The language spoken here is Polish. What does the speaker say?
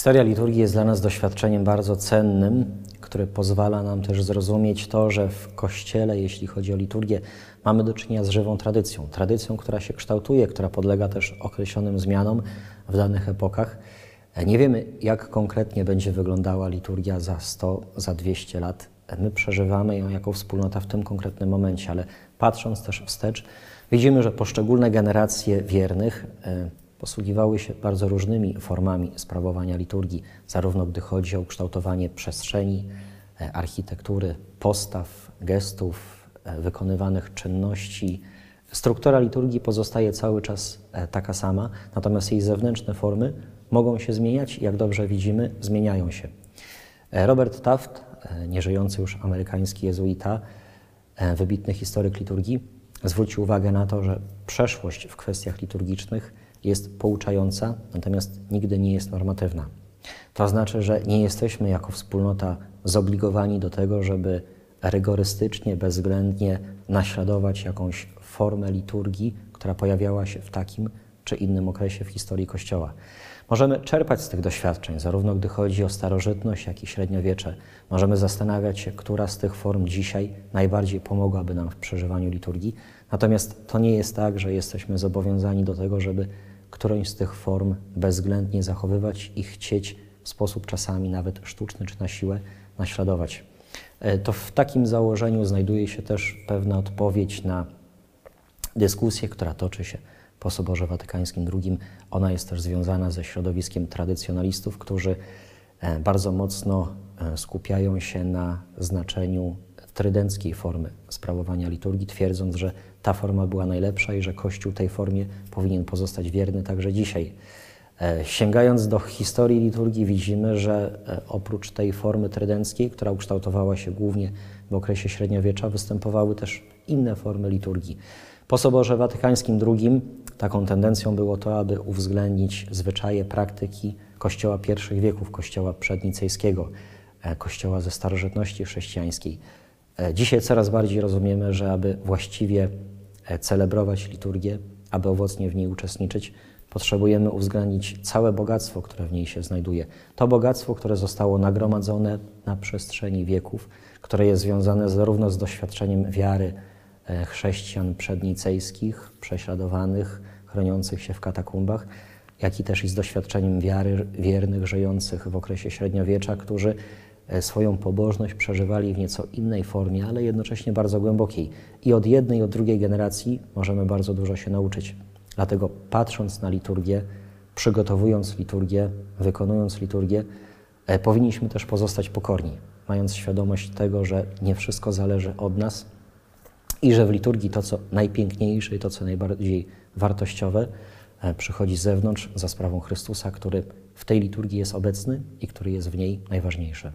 Historia liturgii jest dla nas doświadczeniem bardzo cennym, które pozwala nam też zrozumieć to, że w Kościele, jeśli chodzi o liturgię, mamy do czynienia z żywą tradycją. Tradycją, która się kształtuje, która podlega też określonym zmianom w danych epokach. Nie wiemy, jak konkretnie będzie wyglądała liturgia za 100, za 200 lat. My przeżywamy ją jako wspólnota w tym konkretnym momencie, ale patrząc też wstecz, widzimy, że poszczególne generacje wiernych e, posługiwały się bardzo różnymi formami sprawowania liturgii, zarówno gdy chodzi o kształtowanie przestrzeni, e, architektury, postaw, gestów, e, wykonywanych czynności. Struktura liturgii pozostaje cały czas e, taka sama, natomiast jej zewnętrzne formy mogą się zmieniać jak dobrze widzimy, zmieniają się. Robert Taft, nieżyjący już amerykański jezuita, wybitny historyk liturgii, zwrócił uwagę na to, że przeszłość w kwestiach liturgicznych jest pouczająca, natomiast nigdy nie jest normatywna. To znaczy, że nie jesteśmy jako wspólnota zobligowani do tego, żeby rygorystycznie, bezwzględnie naśladować jakąś formę liturgii, która pojawiała się w takim czy innym okresie w historii Kościoła. Możemy czerpać z tych doświadczeń, zarówno gdy chodzi o starożytność, jak i średniowiecze. Możemy zastanawiać się, która z tych form dzisiaj najbardziej pomogłaby nam w przeżywaniu liturgii. Natomiast to nie jest tak, że jesteśmy zobowiązani do tego, żeby którąś z tych form bezwzględnie zachowywać i chcieć w sposób czasami nawet sztuczny czy na siłę naśladować. E, to w takim założeniu znajduje się też pewna odpowiedź na dyskusję, która toczy się po Soborze Watykańskim II. Ona jest też związana ze środowiskiem tradycjonalistów, którzy e, bardzo mocno e, skupiają się na znaczeniu trydenckiej formy sprawowania liturgii, twierdząc, że ta forma była najlepsza i że Kościół tej formie powinien pozostać wierny także dzisiaj. E, sięgając do historii liturgii, widzimy, że oprócz tej formy trydenckiej, która ukształtowała się głównie w okresie średniowiecza, występowały też inne formy liturgii. Po Soborze Watykańskim II taką tendencją było to, aby uwzględnić zwyczaje, praktyki Kościoła pierwszych wieków, Kościoła przednicejskiego, e, Kościoła ze starożytności chrześcijańskiej. Dzisiaj coraz bardziej rozumiemy, że aby właściwie E, celebrować liturgię, aby owocnie w niej uczestniczyć, potrzebujemy uwzględnić całe bogactwo, które w niej się znajduje. To bogactwo, które zostało nagromadzone na przestrzeni wieków, które jest związane zarówno z doświadczeniem wiary e, chrześcijan przednicejskich, prześladowanych, chroniących się w katakumbach, jak i też i z doświadczeniem wiary wiernych żyjących w okresie średniowiecza, którzy E, swoją pobożność przeżywali w nieco innej formie, ale jednocześnie bardzo głębokiej. I od jednej od drugiej generacji możemy bardzo dużo się nauczyć. Dlatego patrząc na liturgię, przygotowując liturgię, wykonując liturgię, e, powinniśmy też pozostać pokorni, mając świadomość tego, że nie wszystko zależy od nas i że w liturgii to, co najpiękniejsze i to, co najbardziej wartościowe, e, przychodzi z zewnątrz za sprawą Chrystusa, który w tej liturgii jest obecny i który jest w niej najważniejszy.